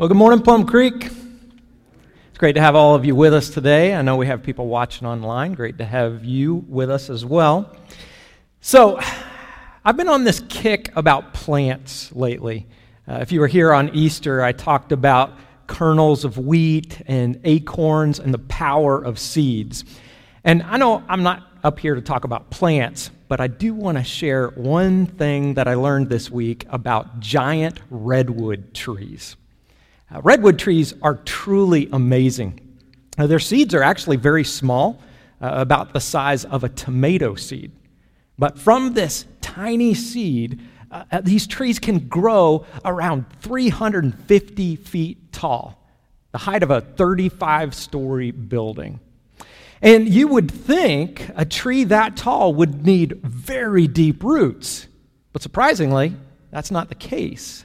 Well, good morning, Plum Creek. It's great to have all of you with us today. I know we have people watching online. Great to have you with us as well. So, I've been on this kick about plants lately. Uh, if you were here on Easter, I talked about kernels of wheat and acorns and the power of seeds. And I know I'm not up here to talk about plants, but I do want to share one thing that I learned this week about giant redwood trees. Uh, redwood trees are truly amazing. Their seeds are actually very small, uh, about the size of a tomato seed. But from this tiny seed, uh, uh, these trees can grow around 350 feet tall, the height of a 35 story building. And you would think a tree that tall would need very deep roots. But surprisingly, that's not the case.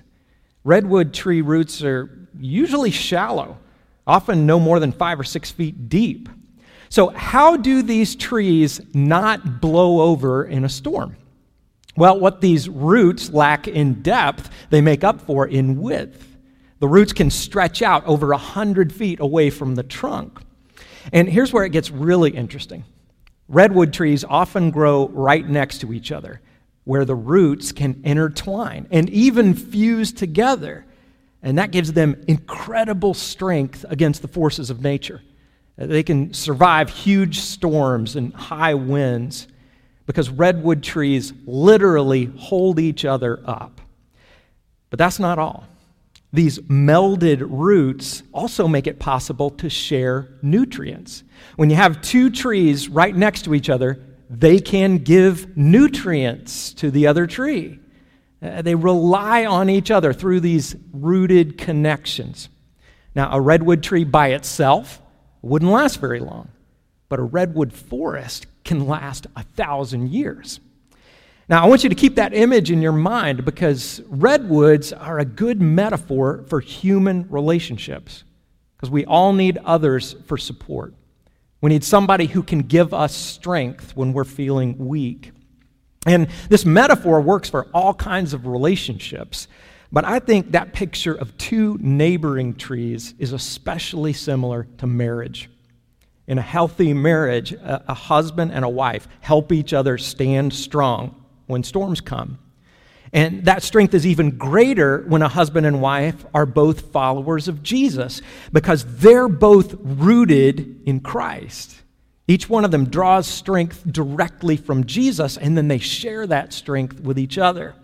Redwood tree roots are usually shallow, often no more than five or six feet deep. So, how do these trees not blow over in a storm? Well, what these roots lack in depth, they make up for in width. The roots can stretch out over 100 feet away from the trunk. And here's where it gets really interesting redwood trees often grow right next to each other, where the roots can intertwine and even fuse together. And that gives them incredible strength against the forces of nature. Uh, they can survive huge storms and high winds because redwood trees literally hold each other up. But that's not all. These melded roots also make it possible to share nutrients. When you have two trees right next to each other, they can give nutrients to the other tree. Uh, they rely on each other through these rooted connections. Now, a redwood tree by itself wouldn't last very long, but a redwood forest can last a thousand years. Now, I want you to keep that image in your mind because redwoods are a good metaphor for human relationships because we all need others for support. We need somebody who can give us strength when we're feeling weak. And this metaphor works for all kinds of relationships. But I think that picture of two neighboring trees is especially similar to marriage. In a healthy marriage, a, husband and a wife help each other stand strong when storms come. And that strength is even greater when a husband and wife are both followers of Jesus because they're both rooted in Christ. Each one of them draws strength directly from Jesus, and then they share that strength with each other.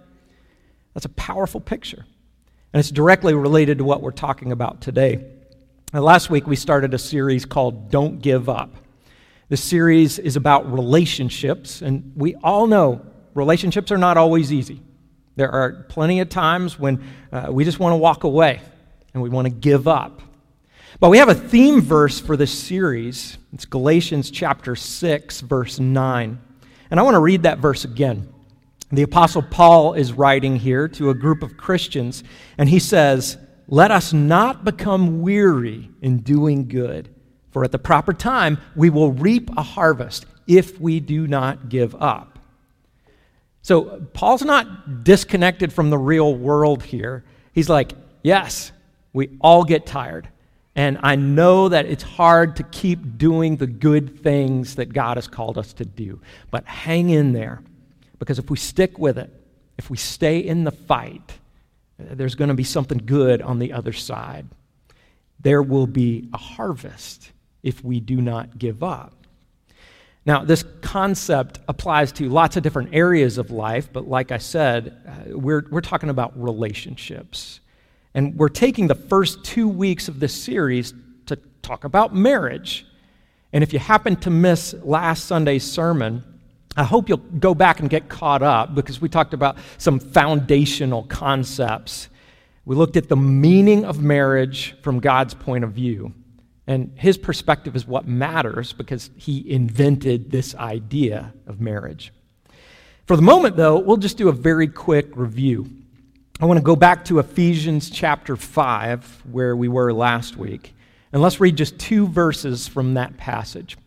That's a powerful picture. And it's directly related to what we're talking about today. Now, last week, we started a series called Don't Give Up. The series is about relationships, and we all know relationships are not always easy. There are plenty of times when uh, we just want to walk away and we want to give up. But we have a theme verse for this series. It's Galatians chapter 6, verse 9. And I want to read that verse again. The Apostle Paul is writing here to a group of Christians, and he says, Let us not become weary in doing good, for at the proper time we will reap a harvest if we do not give up. So, Paul's not disconnected from the real world here. He's like, Yes, we all get tired. And I know that it's hard to keep doing the good things that God has called us to do. But hang in there. Because if we stick with it, if we stay in the fight, there's going to be something good on the other side. There will be a harvest if we do not give up. Now, this concept applies to lots of different areas of life, but like I said, uh, we're, we're talking about relationships. And we're taking the first two weeks of this series to talk about marriage. And if you happen to miss last Sunday's sermon, I hope you'll go back and get caught up because we talked about some foundational concepts. We looked at the meaning of marriage from God's point of view. And his perspective is what matters because he invented this idea of marriage. For the moment, though, we'll just do a very quick review. I want to go back to Ephesians chapter 5, where we were last week, and let's read just two verses from that passage.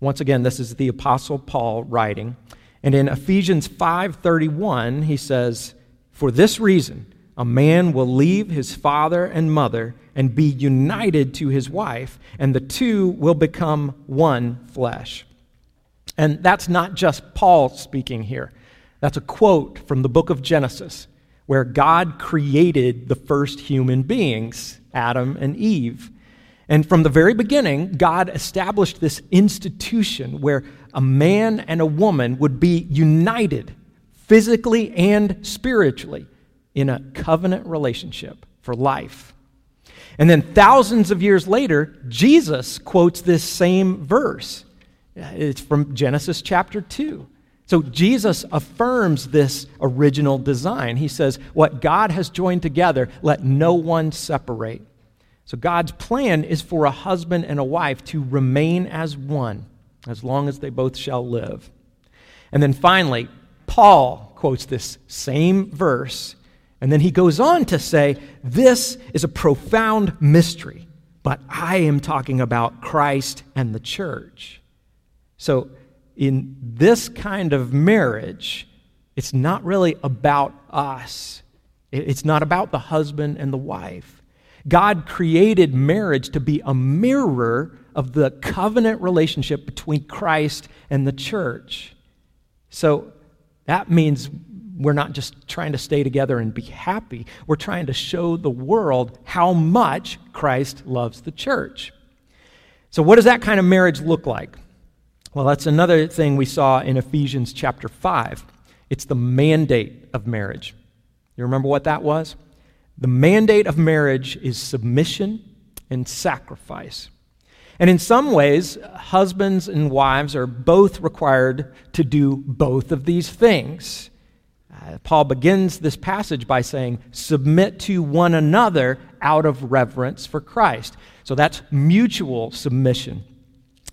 Once again, this is the apostle Paul writing, and in Ephesians 5:31 he says, "For this reason A man will leave his father and mother and be united to his wife, and the two will become one flesh. And that's not just Paul speaking here. That's a quote from the book of Genesis, where God created the first human beings, Adam and Eve. And from the very beginning, God established this institution where a man and a woman would be united physically and spiritually in a covenant relationship for life. And then thousands of years later, Jesus quotes this same verse. It's from Genesis chapter 2. So Jesus affirms this original design. He says, What God has joined together, let no one separate. So God's plan is for a husband and a wife to remain as one as long as they both shall live. And then finally, Paul quotes this same verse and then he goes on to say, This is a profound mystery, but I am talking about Christ and the church. So, in this kind of marriage, it's not really about us, it's not about the husband and the wife. God created marriage to be a mirror of the covenant relationship between Christ and the church. So, that means we're not just trying to stay together and be happy. We're trying to show the world how much Christ loves the church. So, what does that kind of marriage look like? Well, that's another thing we saw in Ephesians chapter 5. It's the mandate of marriage. You remember what that was? The mandate of marriage is submission and sacrifice. And in some ways, husbands and wives are both required to do both of these things. Uh, Paul begins this passage by saying, Submit to one another out of reverence for Christ. So that's mutual submission.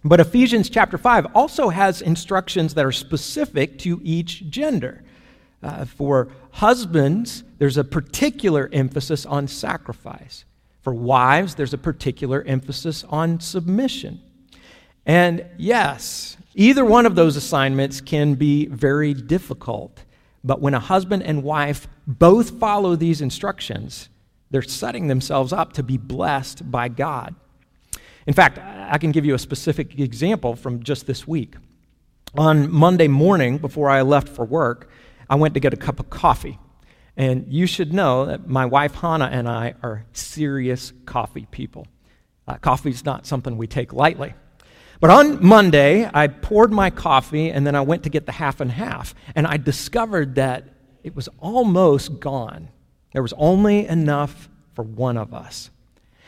But Ephesians chapter 5 also has instructions that are specific to each gender. Uh, for husbands, there's a particular emphasis on sacrifice. For wives, there's a particular emphasis on submission. And yes, either one of those assignments can be very difficult. But when a husband and wife both follow these instructions, they're setting themselves up to be blessed by God. In fact, I can give you a specific example from just this week. On Monday morning, before I left for work, I went to get a cup of coffee. And you should know that my wife Hannah and I are serious coffee people. Uh, coffee is not something we take lightly. But on Monday, I poured my coffee and then I went to get the half and half. And I discovered that it was almost gone. There was only enough for one of us.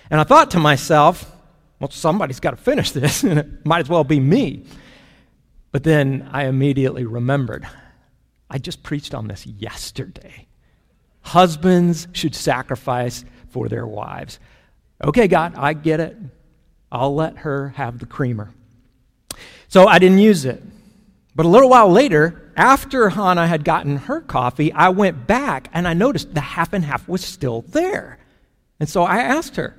And I thought to myself, well, somebody's got to finish this, and it might as well be me. But then I immediately remembered I just preached on this yesterday. Husbands should sacrifice for their wives. Okay, God, I get it. I'll let her have the creamer. So I didn't use it. But a little while later, after Hannah had gotten her coffee, I went back and I noticed the half and half was still there. And so I asked her,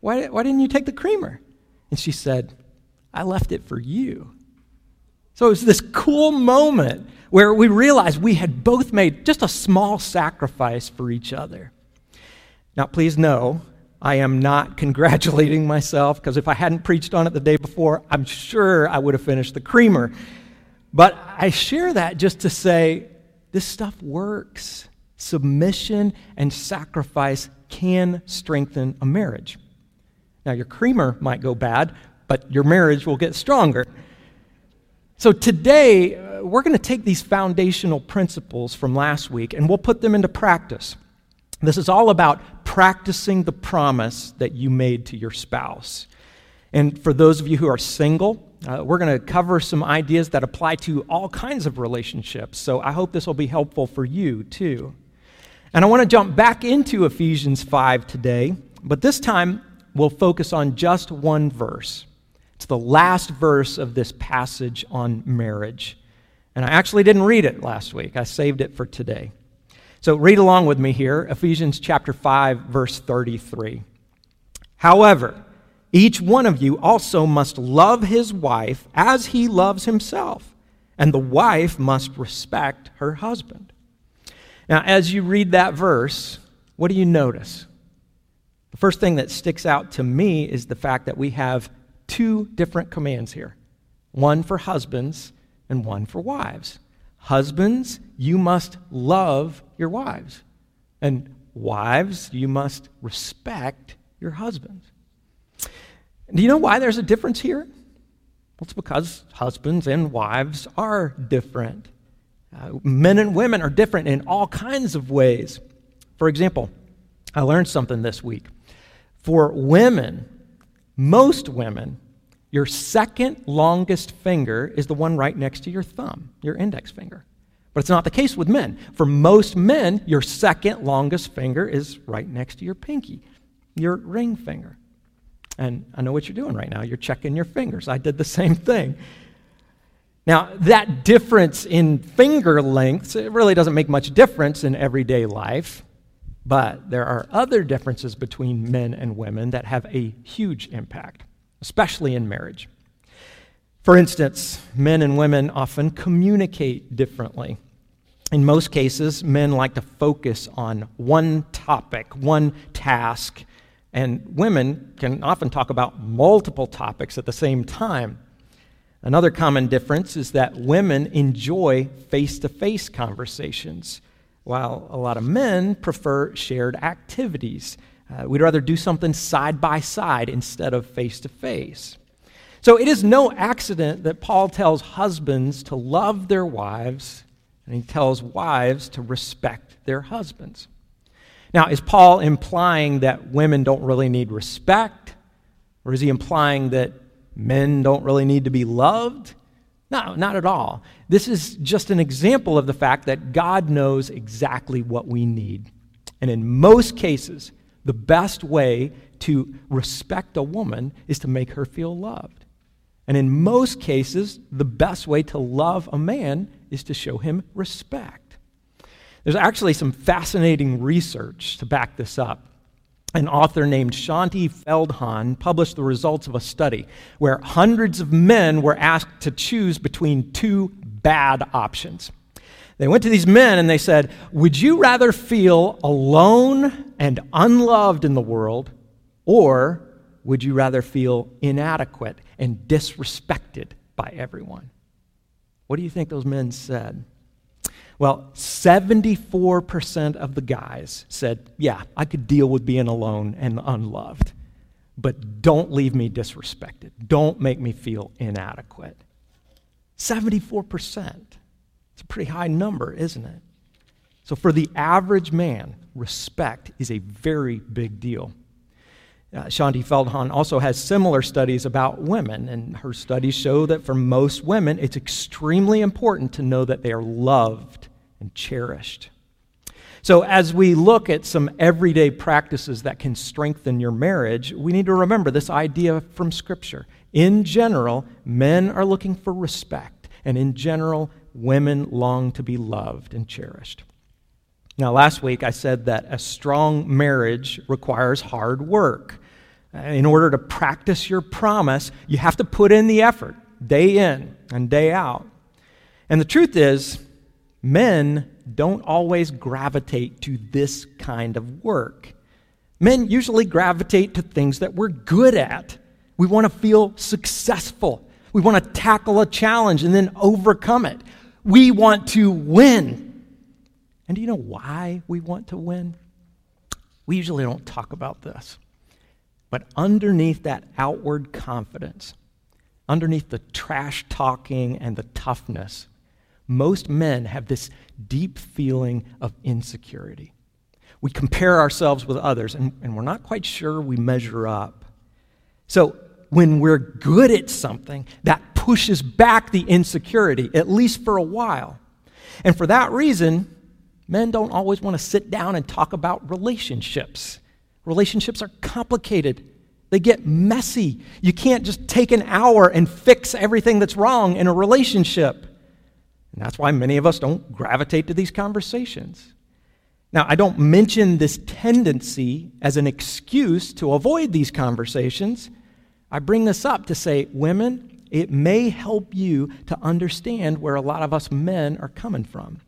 why, why didn't you take the creamer? And she said, I left it for you. So it was this cool moment where we realized we had both made just a small sacrifice for each other. Now, please know I am not congratulating myself because if I hadn't preached on it the day before, I'm sure I would have finished the creamer. But I share that just to say this stuff works. Submission and sacrifice can strengthen a marriage. Now, your creamer might go bad, but your marriage will get stronger. So, today, uh, we're going to take these foundational principles from last week and we'll put them into practice. This is all about practicing the promise that you made to your spouse. And for those of you who are single, uh, we're going to cover some ideas that apply to all kinds of relationships. So I hope this will be helpful for you too. And I want to jump back into Ephesians 5 today, but this time we'll focus on just one verse. It's the last verse of this passage on marriage. And I actually didn't read it last week, I saved it for today. So read along with me here Ephesians chapter 5 verse 33. However, each one of you also must love his wife as he loves himself, and the wife must respect her husband. Now, as you read that verse, what do you notice? First thing that sticks out to me is the fact that we have two different commands here one for husbands and one for wives. Husbands, you must love your wives. And wives, you must respect your husbands. Do you know why there's a difference here? Well, it's because husbands and wives are different. Uh, men and women are different in all kinds of ways. For example, I learned something this week. For women, most women, your second longest finger is the one right next to your thumb, your index finger. But it's not the case with men. For most men, your second longest finger is right next to your pinky, your ring finger. And I know what you're doing right now. You're checking your fingers. I did the same thing. Now, that difference in finger lengths, it really doesn't make much difference in everyday life, but there are other differences between men and women that have a huge impact, especially in marriage. For instance, men and women often communicate differently. In most cases, men like to focus on one topic, one task, and women can often talk about multiple topics at the same time. Another common difference is that women enjoy face to face conversations, while a lot of men prefer shared activities. Uh, we'd rather do something side by side instead of face to face. So it is no accident that Paul tells husbands to love their wives, and he tells wives to respect their husbands. Now, is Paul implying that women don't really need respect? Or is he implying that men don't really need to be loved? No, not at all. This is just an example of the fact that God knows exactly what we need. And in most cases, the best way to respect a woman is to make her feel loved. And in most cases, the best way to love a man is to show him respect. There's actually some fascinating research to back this up. An author named Shaunti Feldhahn published the results of a study where hundreds of men were asked to choose between two bad options. They went to these men and they said, Would you rather feel alone and unloved in the world, or would you rather feel inadequate and disrespected by everyone? What do you think those men said? Well, 74% of the guys said, Yeah, I could deal with being alone and unloved, but don't leave me disrespected. Don't make me feel inadequate. 74%. It's a pretty high number, isn't it? So, for the average man, respect is a very big deal. Uh, Shaunti Feldhahn also has similar studies about women, and her studies show that for most women, it's extremely important to know that they are loved and cherished. So, as we look at some everyday practices that can strengthen your marriage, we need to remember this idea from Scripture. In general, men are looking for respect, and in general, women long to be loved and cherished. Now, last week I said that a strong marriage requires hard work. In order to practice your promise, you have to put in the effort day in and day out. And the truth is, men don't always gravitate to this kind of work. Men usually gravitate to things that we're good at. We want to feel successful. We want to tackle a challenge and then overcome it. We want to win. And do you know why we want to win? We usually don't talk about this. But underneath that outward confidence, underneath the trash talking and the toughness, most men have this deep feeling of insecurity. We compare ourselves with others, and, and we're not quite sure we measure up. So, when we're good at something, that pushes back the insecurity, at least for a while. And for that reason, men don't always want to sit down and talk about relationships Relationships are complicated, they get messy. You can't just take an hour and fix everything that's wrong in a relationship. And that's why many of us don't gravitate to these conversations. Now, I don't mention this tendency as an excuse to avoid these conversations. I bring this up to say, women, it may help you to understand where a lot of us men are coming from.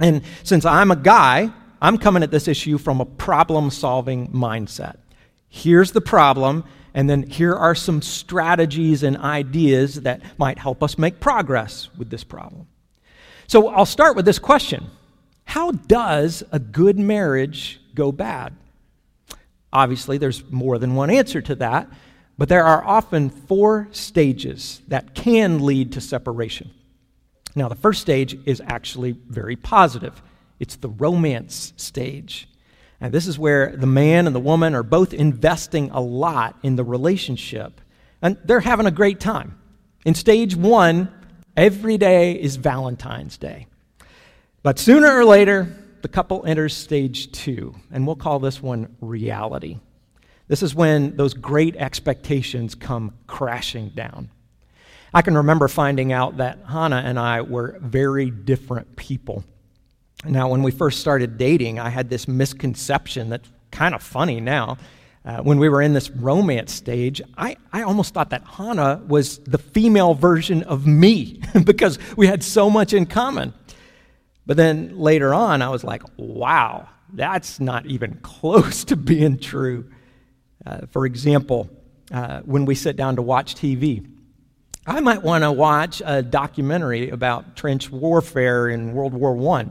And since I'm a guy, I'm coming at this issue from a problem solving mindset. Here's the problem, and then here are some strategies and ideas that might help us make progress with this problem. So I'll start with this question How does a good marriage go bad? Obviously, there's more than one answer to that, but there are often four stages that can lead to separation. Now, the first stage is actually very positive it's the romance stage. And this is where the man and the woman are both investing a lot in the relationship, and they're having a great time. In stage one, every day is Valentine's Day. But sooner or later, the couple enters stage two, and we'll call this one reality. This is when those great expectations come crashing down. I can remember finding out that Hannah and I were very different people. Now, when we first started dating, I had this misconception that's kind of funny now. Uh, when we were in this romance stage, I, I almost thought that Hannah was the female version of me because we had so much in common. But then later on, I was like, wow, that's not even close to being true. Uh, for example, uh, when we sit down to watch TV, I might want to watch a documentary about trench warfare in World War I.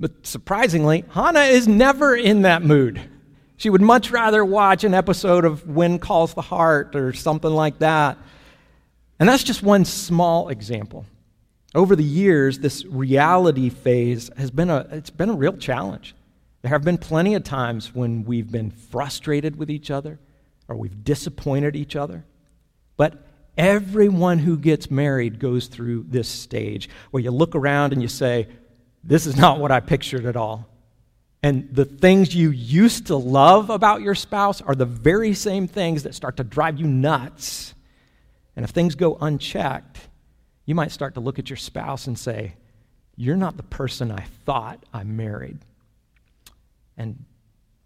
But surprisingly, Hannah is never in that mood. She would much rather watch an episode of When Calls the Heart or something like that. And that's just one small example. Over the years, this reality phase has been a, it's been a real challenge. There have been plenty of times when we've been frustrated with each other or we've disappointed each other. But everyone who gets married goes through this stage where you look around and you say, This is not what I pictured at all. And the things you used to love about your spouse are the very same things that start to drive you nuts. And if things go unchecked, you might start to look at your spouse and say, You're not the person I thought I married. And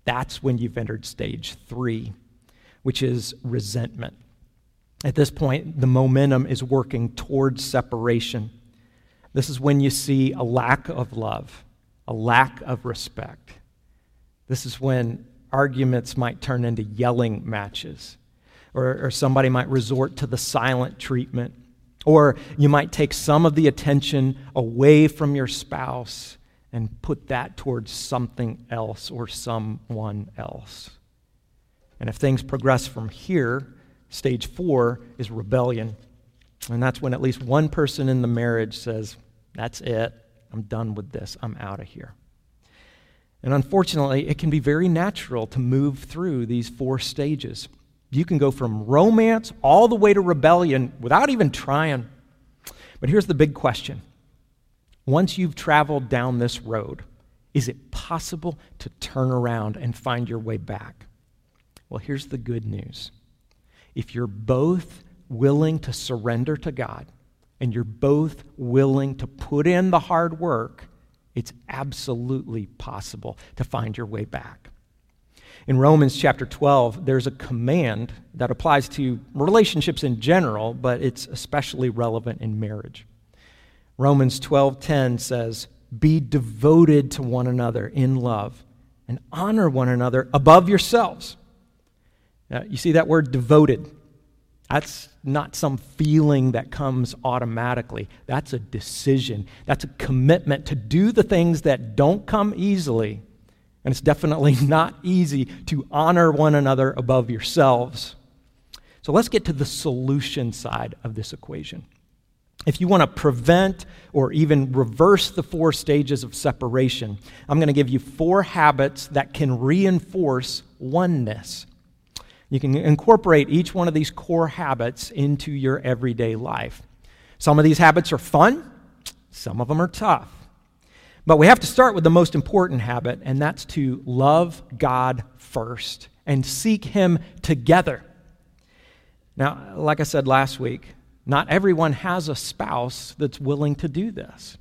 that's when you've entered stage three, which is resentment. At this point, the momentum is working towards separation. This is when you see a lack of love, a lack of respect. This is when arguments might turn into yelling matches, or, or somebody might resort to the silent treatment or you might take some of the attention away from your spouse and put that towards something else or someone else. And if things progress from here, stage four is rebellion. And that's when at least one person in the marriage says, That's it. I'm done with this. I'm out of here. And unfortunately, it can be very natural to move through these four stages. You can go from romance all the way to rebellion without even trying. But here's the big question once you've traveled down this road, is it possible to turn around and find your way back? Well, here's the good news. If you're both willing to surrender to God and you're both willing to put in the hard work, it's absolutely possible to find your way back. In Romans chapter 12, there's a command that applies to relationships in general, but it's especially relevant in marriage. Romans 12:10 says, "Be devoted to one another in love and honor one another above yourselves." Now, you see that word devoted? That's not some feeling that comes automatically. That's a decision. That's a commitment to do the things that don't come easily and it's definitely not easy to honor one another above yourselves. So let's get to the solution side of this equation. If you want to prevent or even reverse the four stages of separation, I'm going to give you four habits that can reinforce oneness. You can incorporate each one of these core habits into your everyday life. Some of these habits are fun, some of them are tough. But we have to start with the most important habit, and that's to love God first and seek Him together. Now, like I said last week, not everyone has a spouse that's willing to do this.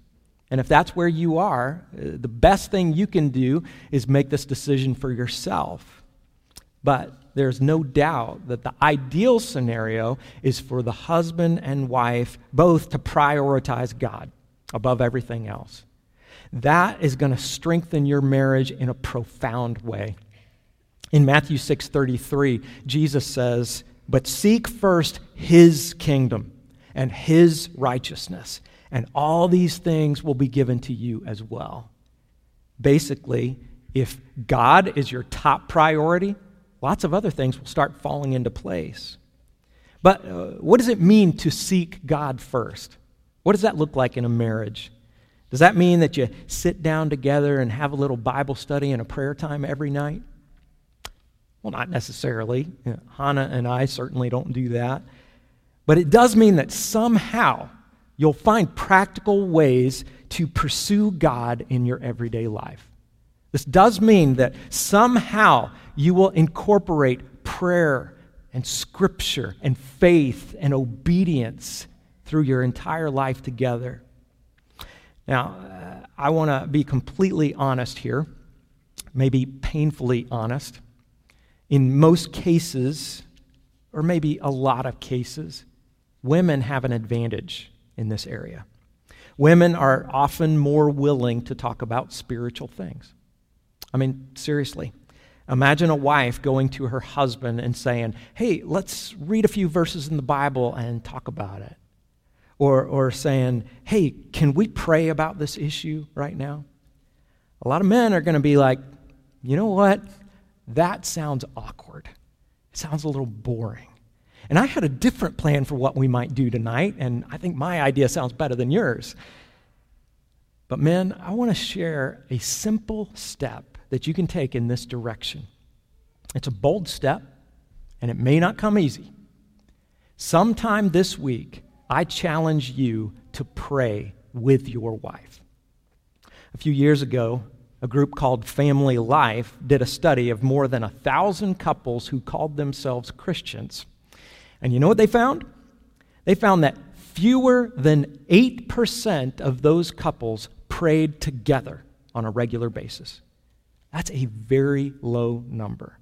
And if that's where you are, the best thing you can do is make this decision for yourself. But there's no doubt that the ideal scenario is for the husband and wife both to prioritize God above everything else. That is going to strengthen your marriage in a profound way. In Matthew 6:33, Jesus says, "But seek first his kingdom and his righteousness, and all these things will be given to you as well." Basically, if God is your top priority, lots of other things will start falling into place. But uh, what does it mean to seek God first? What does that look like in a marriage? Does that mean that you sit down together and have a little Bible study and a prayer time every night? Well, not necessarily. You know, Hannah and I certainly don't do that. But it does mean that somehow you'll find practical ways to pursue God in your everyday life. This does mean that somehow you will incorporate prayer and scripture and faith and obedience through your entire life together. Now, uh, I want to be completely honest here, maybe painfully honest. In most cases, or maybe a lot of cases, women have an advantage in this area. Women are often more willing to talk about spiritual things. I mean, seriously. Imagine a wife going to her husband and saying, Hey, let's read a few verses in the Bible and talk about it. Or, or saying, Hey, can we pray about this issue right now? A lot of men are going to be like, You know what? That sounds awkward. It sounds a little boring. And I had a different plan for what we might do tonight, and I think my idea sounds better than yours. But, men, I want to share a simple step that you can take in this direction. It's a bold step, and it may not come easy. Sometime this week, I challenge you to pray with your wife. A few years ago, a group called Family Life did a study of more than a thousand couples who called themselves Christians. And you know what they found? They found that fewer than 8% of those couples prayed together on a regular basis. That's a very low number.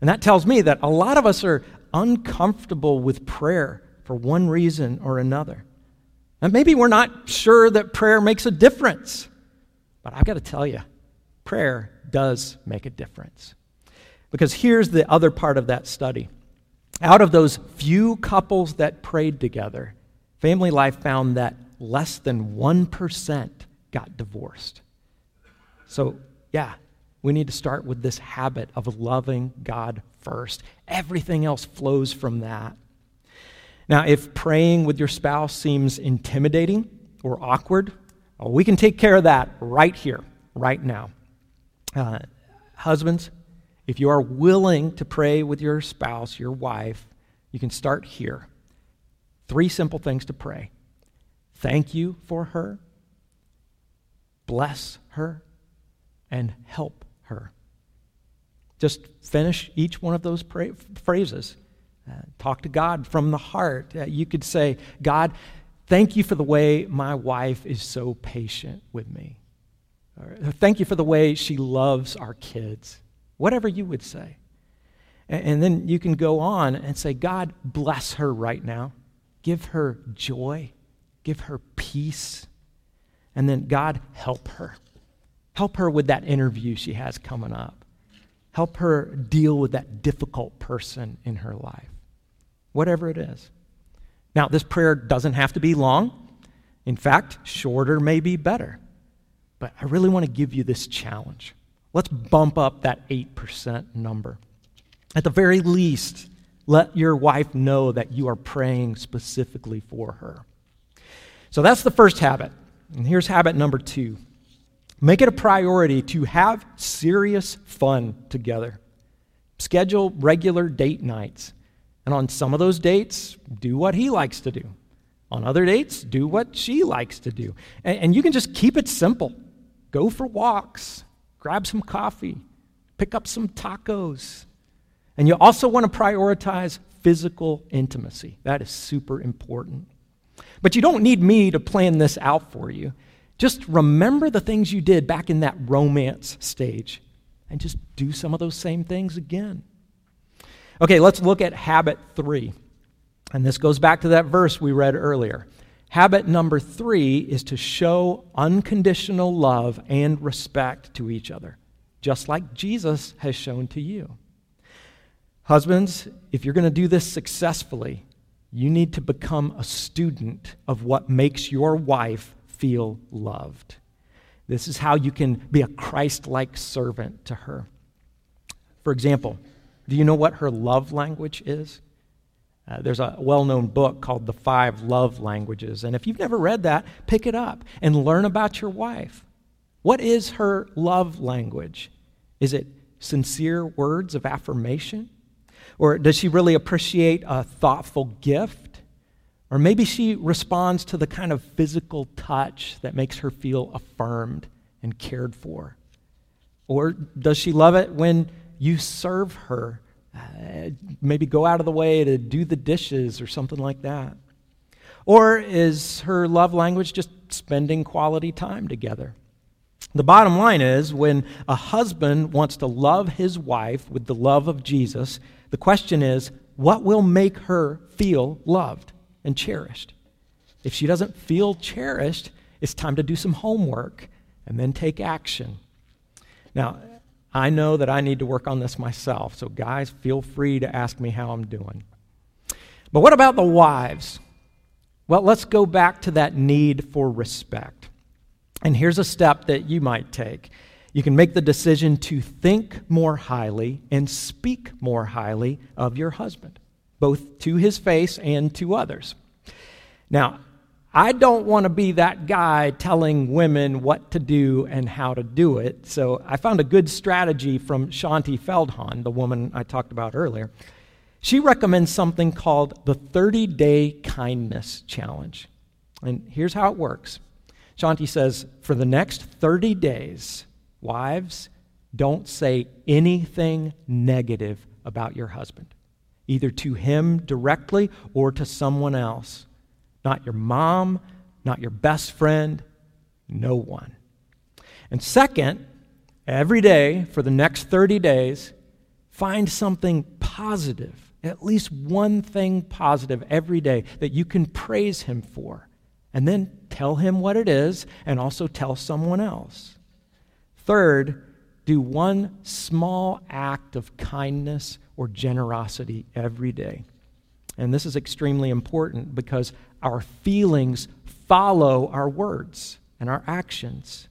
And that tells me that a lot of us are uncomfortable with prayer for one reason or another. And maybe we're not sure that prayer makes a difference. But I've got to tell you, prayer does make a difference. Because here's the other part of that study. Out of those few couples that prayed together, Family Life found that less than 1% got divorced. So, yeah, we need to start with this habit of loving God first. Everything else flows from that. Now, if praying with your spouse seems intimidating or awkward, well, we can take care of that right here, right now. Uh, husbands, if you are willing to pray with your spouse, your wife, you can start here. Three simple things to pray thank you for her, bless her, and help her. Just finish each one of those pra- phrases. Uh, talk to God from the heart. Uh, you could say, God, thank you for the way my wife is so patient with me. Or, thank you for the way she loves our kids. Whatever you would say. And, and then you can go on and say, God, bless her right now. Give her joy. Give her peace. And then, God, help her. Help her with that interview she has coming up. Help her deal with that difficult person in her life, whatever it is. Now, this prayer doesn't have to be long. In fact, shorter may be better. But I really want to give you this challenge. Let's bump up that 8% number. At the very least, let your wife know that you are praying specifically for her. So that's the first habit. And here's habit number two Make it a priority to have serious fun together. Schedule regular date nights. And on some of those dates, do what he likes to do. On other dates, do what she likes to do. And, and you can just keep it simple. Go for walks, grab some coffee, pick up some tacos. And you also want to prioritize physical intimacy. That is super important. But you don't need me to plan this out for you. Just remember the things you did back in that romance stage and just do some of those same things again. Okay, let's look at habit three. And this goes back to that verse we read earlier. Habit number three is to show unconditional love and respect to each other, just like Jesus has shown to you. Husbands, if you're going to do this successfully, you need to become a student of what makes your wife feel loved. This is how you can be a Christ like servant to her. For example, do you know what her love language is? Uh, there's a well known book called The Five Love Languages. And if you've never read that, pick it up and learn about your wife. What is her love language? Is it sincere words of affirmation? Or does she really appreciate a thoughtful gift? Or maybe she responds to the kind of physical touch that makes her feel affirmed and cared for. Or does she love it when you serve her uh, maybe go out of the way to do the dishes or something like that? Or is her love language just spending quality time together? The bottom line is when a husband wants to love his wife with the love of Jesus, the question is what will make her feel loved and cherished? If she doesn't feel cherished, it's time to do some homework and then take action. Now, I know that I need to work on this myself. So, guys, feel free to ask me how I'm doing. But what about the wives? Well, let's go back to that need for respect. And here's a step that you might take. You can make the decision to think more highly and speak more highly of your husband, both to his face and to others. Now, I don't want to be that guy telling women what to do and how to do it. So I found a good strategy from Shaunti Feldhahn, the woman I talked about earlier. She recommends something called the 30 Day Kindness Challenge. And here's how it works Shaunti says, for the next 30 days, wives, don't say anything negative about your husband, either to him directly or to someone else not your mom, not your best friend, no one. And second, every day for the next 30 days, find something positive, at least one thing positive every day that you can praise Him for. And then tell Him what it is and also tell someone else. Third, do one small act of kindness or generosity every day. And this is extremely important because our feelings follow our words and our actions.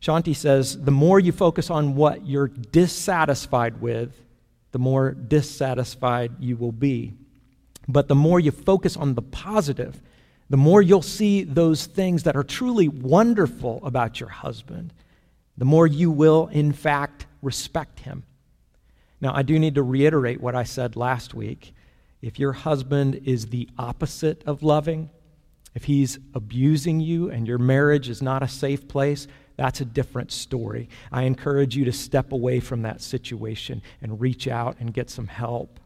Shaunti says the more you focus on what you're dissatisfied with, the more dissatisfied you will be. But the more you focus on the positive, the more you'll see those things that are truly wonderful about your husband, the more you will, in fact, respect him. Now, I do need to reiterate what I said last week. If your husband is the opposite of loving, if he's abusing you and your marriage is not a safe place, that's a different story. I encourage you to step away from that situation and reach out and get some help.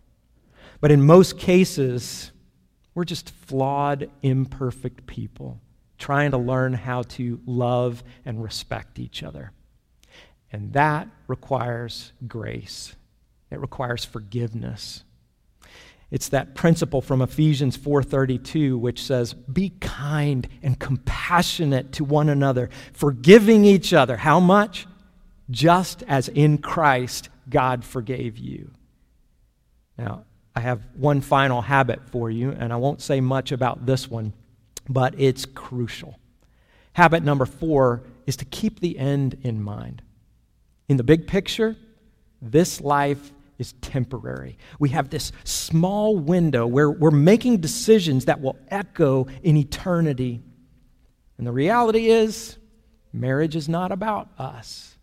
But in most cases, we're just flawed, imperfect people trying to learn how to love and respect each other. And that requires grace, it requires forgiveness. It's that principle from Ephesians 4:32 which says, "Be kind and compassionate to one another, forgiving each other. How much? Just as in Christ God forgave you." Now, I have one final habit for you, and I won't say much about this one, but it's crucial. Habit number 4 is to keep the end in mind. In the big picture, this life is temporary. We have this small window where we're making decisions that will echo in eternity. And the reality is, marriage is not about us.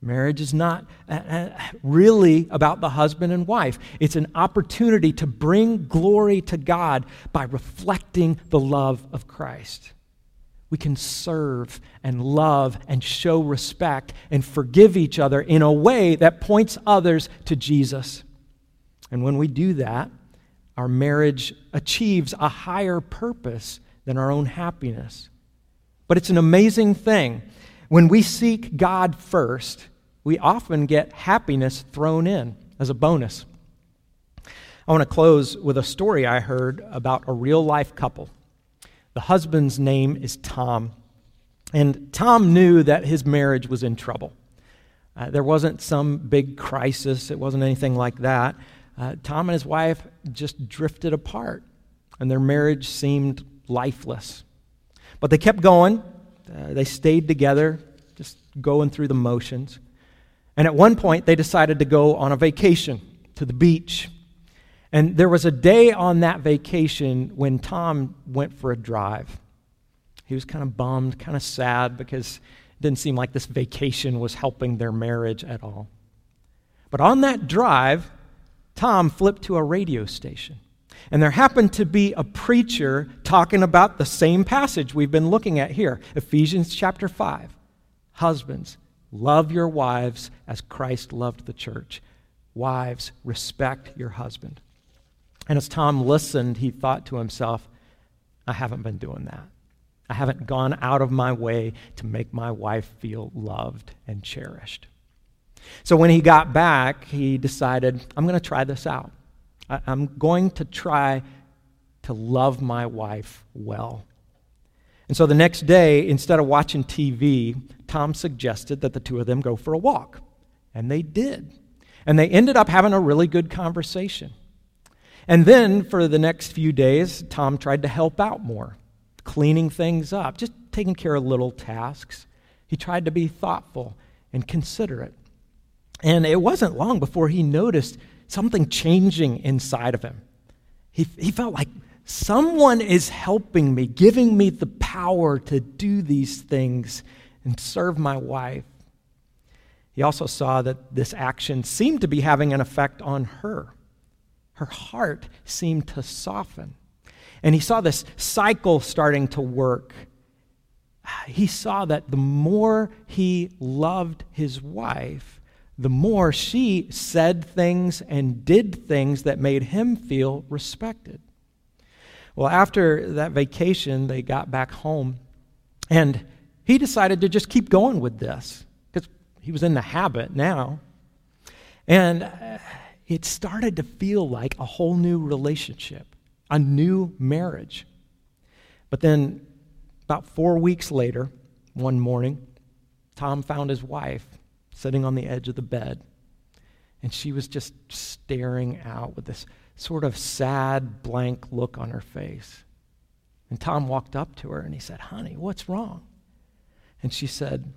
Marriage is not uh, uh, really about the husband and wife. It's an opportunity to bring glory to God by reflecting the love of Christ we can serve and love and show respect and forgive each other in a way that points others to Jesus. And when we do that, our marriage achieves a higher purpose than our own happiness. But it's an amazing thing. When we seek God first, we often get happiness thrown in as a bonus. I want to close with a story I heard about a real life couple. The husband's name is Tom. And Tom knew that his marriage was in trouble. Uh, there wasn't some big crisis, it wasn't anything like that. Uh, Tom and his wife just drifted apart, and their marriage seemed lifeless. But they kept going, uh, they stayed together, just going through the motions. And at one point, they decided to go on a vacation to the beach. And there was a day on that vacation when Tom went for a drive. He was kind of bummed, kind of sad because it didn't seem like this vacation was helping their marriage at all. But on that drive, Tom flipped to a radio station. And there happened to be a preacher talking about the same passage we've been looking at here Ephesians chapter 5. Husbands, love your wives as Christ loved the church. Wives, respect your husband. And as Tom listened, he thought to himself, I haven't been doing that. I haven't gone out of my way to make my wife feel loved and cherished. So when he got back, he decided, I'm going to try this out. I- am going to try to love my wife well. And so the next day, instead of watching TV, Tom suggested that the two of them go for a walk. And they did. And they ended up having a really good conversation. And then for the next few days, Tom tried to help out more, cleaning things up, just taking care of little tasks. He tried to be thoughtful and considerate. And it wasn't long before he noticed something changing inside of him. He, he felt like someone is helping me, giving me the power to do these things and serve my wife. He also saw that this action seemed to be having an effect on her her heart seemed to soften. And he saw this cycle starting to work. He saw that the more he loved his wife, the more she said things and did things that made him feel respected. Well, after that vacation, they got back home, and he decided to just keep going with this because he was in the habit now. And uh, it started to feel like a whole new relationship, a new marriage. But then, about four weeks later, one morning, Tom found his wife sitting on the edge of the bed. And she was just staring out with this sort of sad, blank look on her face. And Tom walked up to her and he said, Honey, what's wrong? And she said,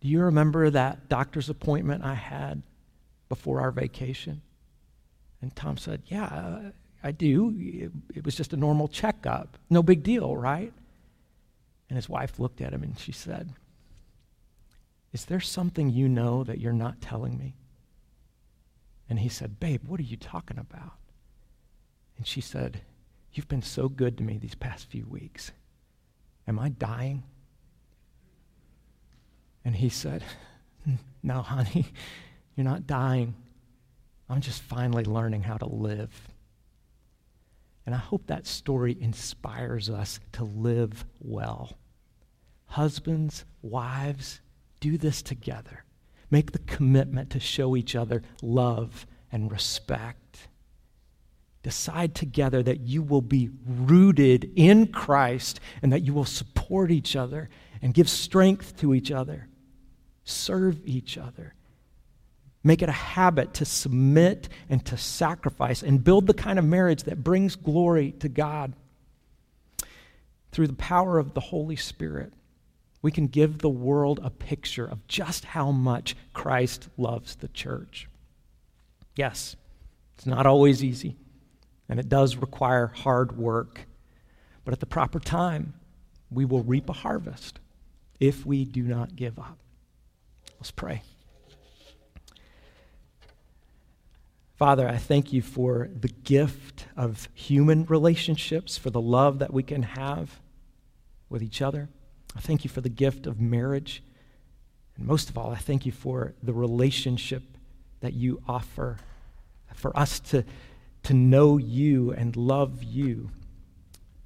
Do you remember that doctor's appointment I had before our vacation? And Tom said, Yeah, I do. It was just a normal checkup. No big deal, right? And his wife looked at him and she said, Is there something you know that you're not telling me? And he said, Babe, what are you talking about? And she said, You've been so good to me these past few weeks. Am I dying? And he said, No, honey, you're not dying. I'm just finally learning how to live. And I hope that story inspires us to live well. Husbands, wives, do this together. Make the commitment to show each other love and respect. Decide together that you will be rooted in Christ and that you will support each other and give strength to each other, serve each other, Make it a habit to submit and to sacrifice and build the kind of marriage that brings glory to God. Through the power of the Holy Spirit, we can give the world a picture of just how much Christ loves the church. Yes, it's not always easy, and it does require hard work. But at the proper time, we will reap a harvest if we do not give up. Let's pray. Father, I thank you for the gift of human relationships, for the love that we can have with each other. I thank you for the gift of marriage. And most of all, I thank you for the relationship that you offer for us to, to know you and love you.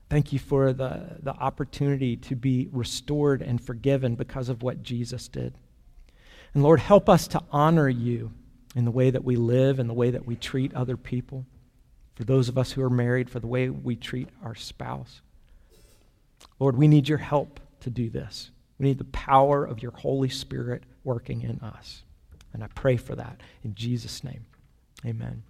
Thank you for the, the opportunity to be restored and forgiven because of what Jesus did. And Lord, help us to honor you in the way that we live, in the way that we treat other people, for those of us who are married, for the way we treat our spouse. Lord, we need your help to do this. We need the power of your Holy Spirit working in us. And I pray for that in Jesus' name. Amen.